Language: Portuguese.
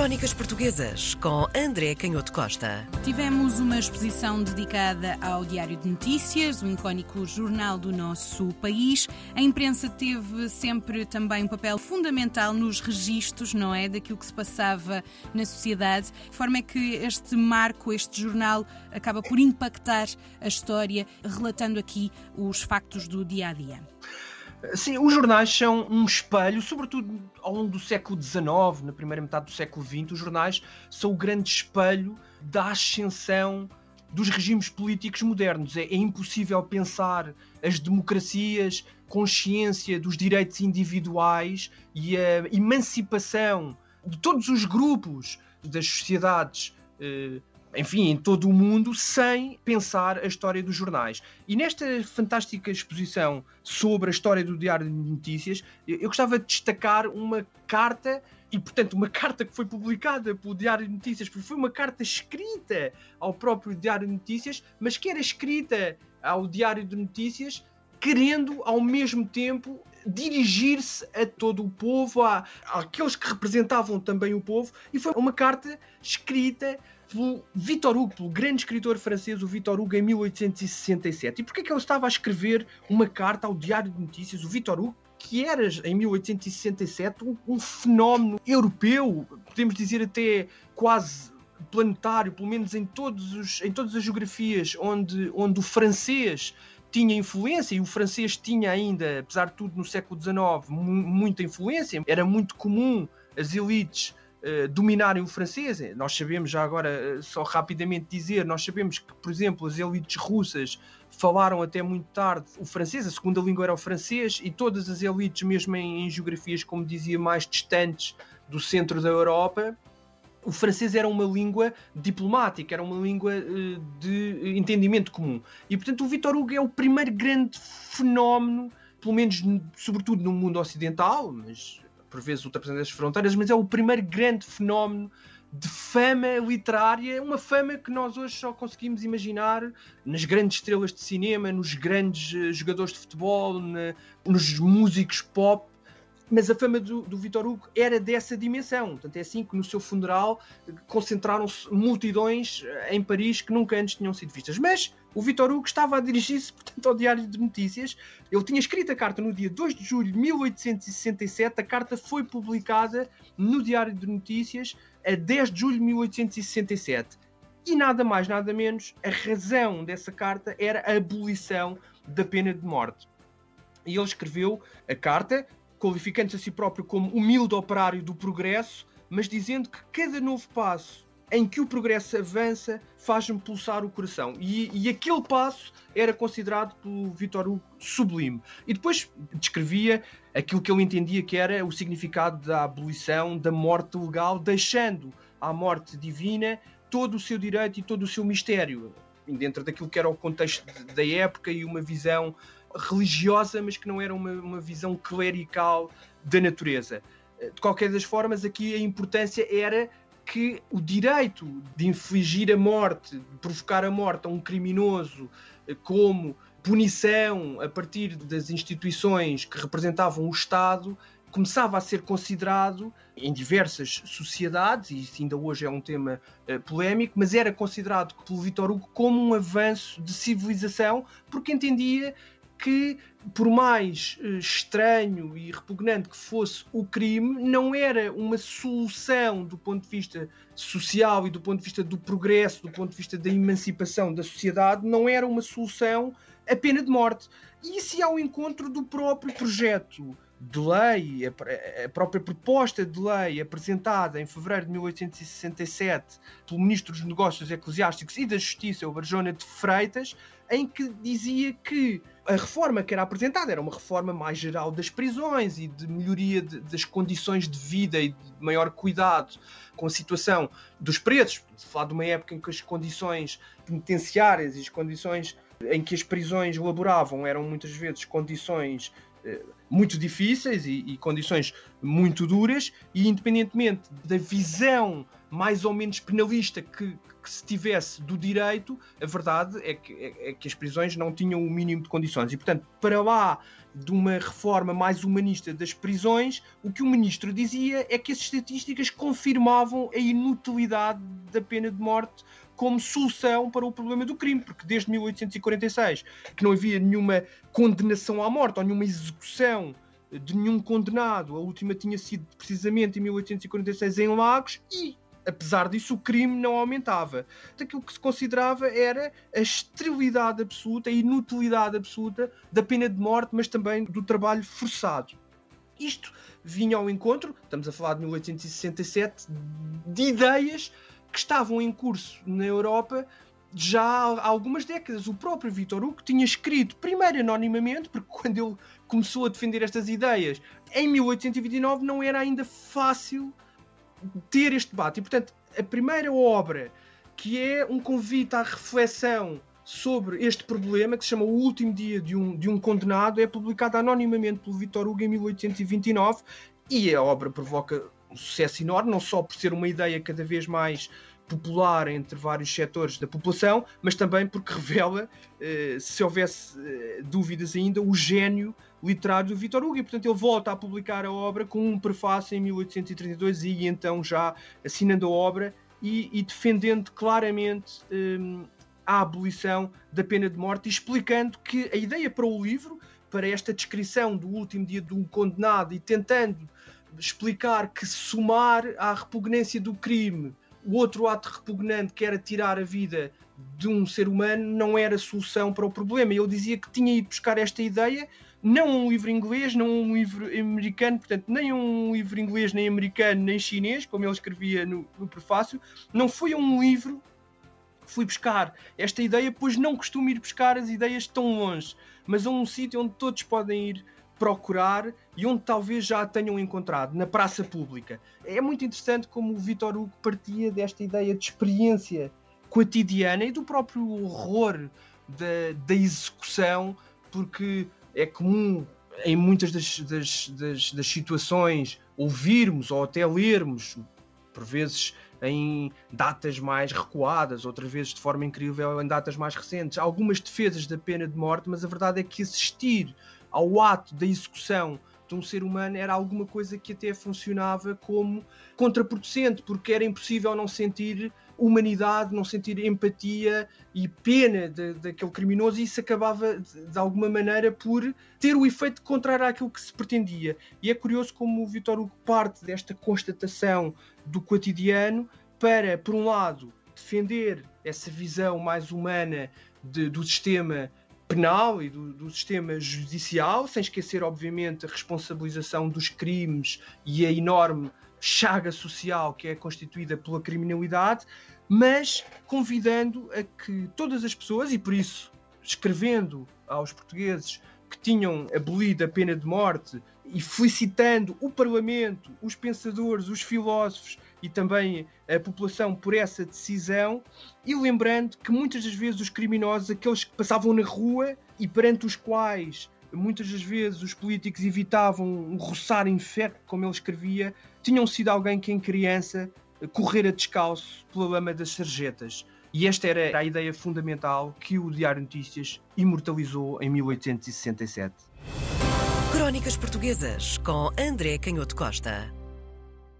Crónicas Portuguesas com André Canhoto Costa. Tivemos uma exposição dedicada ao Diário de Notícias, o icónico jornal do nosso país. A imprensa teve sempre também um papel fundamental nos registros, não é, daquilo que se passava na sociedade. De forma é que este marco, este jornal, acaba por impactar a história, relatando aqui os factos do dia a dia. Sim, os jornais são um espelho, sobretudo ao longo do século XIX, na primeira metade do século XX, os jornais são o grande espelho da ascensão dos regimes políticos modernos. É, é impossível pensar as democracias, consciência dos direitos individuais e a emancipação de todos os grupos das sociedades eh, enfim, em todo o mundo, sem pensar a história dos jornais. E nesta fantástica exposição sobre a história do Diário de Notícias, eu gostava de destacar uma carta, e portanto uma carta que foi publicada pelo Diário de Notícias, porque foi uma carta escrita ao próprio Diário de Notícias, mas que era escrita ao Diário de Notícias querendo ao mesmo tempo dirigir-se a todo o povo, a, àqueles que representavam também o povo, e foi uma carta escrita pelo Victor Hugo, pelo grande escritor francês, o Victor Hugo, em 1867. E porquê que ele estava a escrever uma carta ao Diário de Notícias, o Victor Hugo, que era em 1867 um, um fenómeno europeu, podemos dizer até quase planetário, pelo menos em, todos os, em todas as geografias onde, onde o francês tinha influência e o francês tinha ainda, apesar de tudo, no século XIX, muita influência. Era muito comum as elites uh, dominarem o francês. Nós sabemos, já agora, uh, só rapidamente dizer, nós sabemos que, por exemplo, as elites russas falaram até muito tarde o francês, a segunda língua era o francês, e todas as elites, mesmo em, em geografias, como dizia, mais distantes do centro da Europa, o francês era uma língua diplomática, era uma língua uh, de entendimento comum. E, portanto, o Victor Hugo é o primeiro grande fenómeno, pelo menos, sobretudo no mundo ocidental, mas por vezes ultrapassando as fronteiras, mas é o primeiro grande fenómeno de fama literária, uma fama que nós hoje só conseguimos imaginar nas grandes estrelas de cinema, nos grandes uh, jogadores de futebol, na, nos músicos pop mas a fama do, do Vitor Hugo era dessa dimensão. Portanto, é assim que no seu funeral concentraram-se multidões eh, em Paris que nunca antes tinham sido vistas. Mas o Vitor Hugo estava a dirigir-se, portanto, ao Diário de Notícias. Ele tinha escrito a carta no dia 2 de julho de 1867. A carta foi publicada no Diário de Notícias a 10 de julho de 1867. E nada mais, nada menos, a razão dessa carta era a abolição da pena de morte. E ele escreveu a carta, qualificando-se a si próprio como humilde operário do progresso, mas dizendo que cada novo passo em que o progresso avança faz-me pulsar o coração. E, e, aquele passo era considerado pelo Vitor Hugo sublime. E depois descrevia aquilo que ele entendia que era o significado da abolição da morte legal, deixando à morte divina todo o seu direito e todo o seu mistério, dentro daquilo que era o contexto da época e uma visão religiosa, mas que não era uma, uma visão clerical da natureza. De qualquer das formas, aqui a importância era que o direito de infligir a morte, de provocar a morte a um criminoso eh, como punição a partir das instituições que representavam o Estado começava a ser considerado em diversas sociedades, e isso ainda hoje é um tema uh, polémico, mas era considerado pelo Vitor Hugo como um avanço de civilização, porque entendia que, por mais uh, estranho e repugnante que fosse o crime, não era uma solução do ponto de vista social e do ponto de vista do progresso, do ponto de vista da emancipação da sociedade, não era uma solução a pena de morte. E isso ao encontro do próprio projeto de lei, a, própria proposta de lei apresentada em fevereiro de 1867 pelo Ministro dos Negócios Eclesiásticos e da Justiça, o Barjona de Freitas, em que dizia que a reforma que era apresentada era uma reforma mais geral das prisões e de melhoria de, das condições de vida e de maior cuidado com a situação dos presos. Se falar de uma época em que as condições penitenciárias e as condições em que as prisões laboravam eram muitas vezes condições eh, muito difíceis e, e, condições muito duras, e independentemente da visão mais ou menos penalista que, que se tivesse do direito, a verdade é que, é, é que as prisões não tinham o mínimo de condições. E, portanto, para lá de uma reforma mais humanista das prisões, o que o ministro dizia é que as estatísticas confirmavam a inutilidade da pena de morte como solução para o problema do crime, porque desde 1846 que não havia nenhuma condenação à morte ou nenhuma execução de nenhum condenado, a última tinha sido precisamente em 1846 em Lagos e apesar disso, o crime não aumentava. Aquilo que se considerava era a esterilidade absoluta, a inutilidade absoluta da pena de morte, mas também do trabalho forçado. Isto vinha ao encontro, estamos a falar de 1867, de ideias que estavam em curso na Europa já há algumas décadas. O próprio Victor Hugo tinha escrito, primeiro anonimamente, porque quando ele começou a defender estas ideias, em 1829 não era ainda fácil ter este debate. E, portanto, a primeira obra que é um convite à reflexão sobre este problema, que se chama O Último Dia de um, de um Condenado, é publicada anonimamente pelo Victor Hugo em 1829 e a obra provoca um sucesso enorme, não só por ser uma ideia cada vez mais popular entre vários setores da população, mas também porque revela, eh, se houvesse eh, dúvidas ainda, o gênio literário do Vitor Hugo. E, portanto, ele volta a publicar a obra com um prefácio em 1832 e então já assinando a obra e, e defendendo claramente eh, a abolição da pena de morte explicando que a ideia para o livro, para esta descrição do último dia de um condenado e tentando explicar que somar à repugnância do crime o outro ato repugnante que era tirar a vida de um ser humano não era solução para o problema. Ele dizia que tinha ido buscar esta ideia, não um livro inglês, não um livro americano, portanto, nem um livro inglês, nem americano, nem chinês, como ele escrevia no, no prefácio, não foi um livro fui buscar esta ideia, pois não costumo ir buscar as ideias tão longe, mas a um sítio onde todos podem ir procurar e onde talvez já a tenham encontrado, na praça pública. É muito interessante como o Vitor Hugo partia desta ideia de experiência cotidiana e do próprio horror da, da execução, porque é comum em muitas das, das, das, das situações ouvirmos ou até lermos, por vezes em datas mais recuadas, outras vezes de forma incrível em datas mais recentes, algumas defesas da pena de morte, mas a verdade é que assistir ao ato da execução de um ser humano era alguma coisa que até funcionava como contraproducente, porque era impossível não sentir humanidade, não sentir empatia e pena daquele criminoso, e isso acabava de, de, alguma maneira por ter o efeito contrário àquilo que se pretendia. E é curioso como o Vitor Hugo parte desta constatação do cotidiano para, por um lado, defender essa visão mais humana de, do sistema penal e do, do, sistema judicial, sem esquecer, obviamente, a responsabilização dos crimes e a enorme chaga social que é constituída pela criminalidade, mas convidando a que todas as pessoas, e por isso escrevendo aos portugueses que tinham abolido a pena de morte e felicitando o Parlamento, os pensadores, os filósofos e também a população por essa decisão, e lembrando que muitas das vezes os criminosos, aqueles que passavam na rua e perante os quais muitas das vezes os políticos evitavam um roçar infecto, como ele escrevia, tinham sido alguém que em criança correra descalço pela lama das sarjetas. E esta era a ideia fundamental que o Diário Notícias imortalizou em 1867. Crónicas Portuguesas com André Canhoto Costa.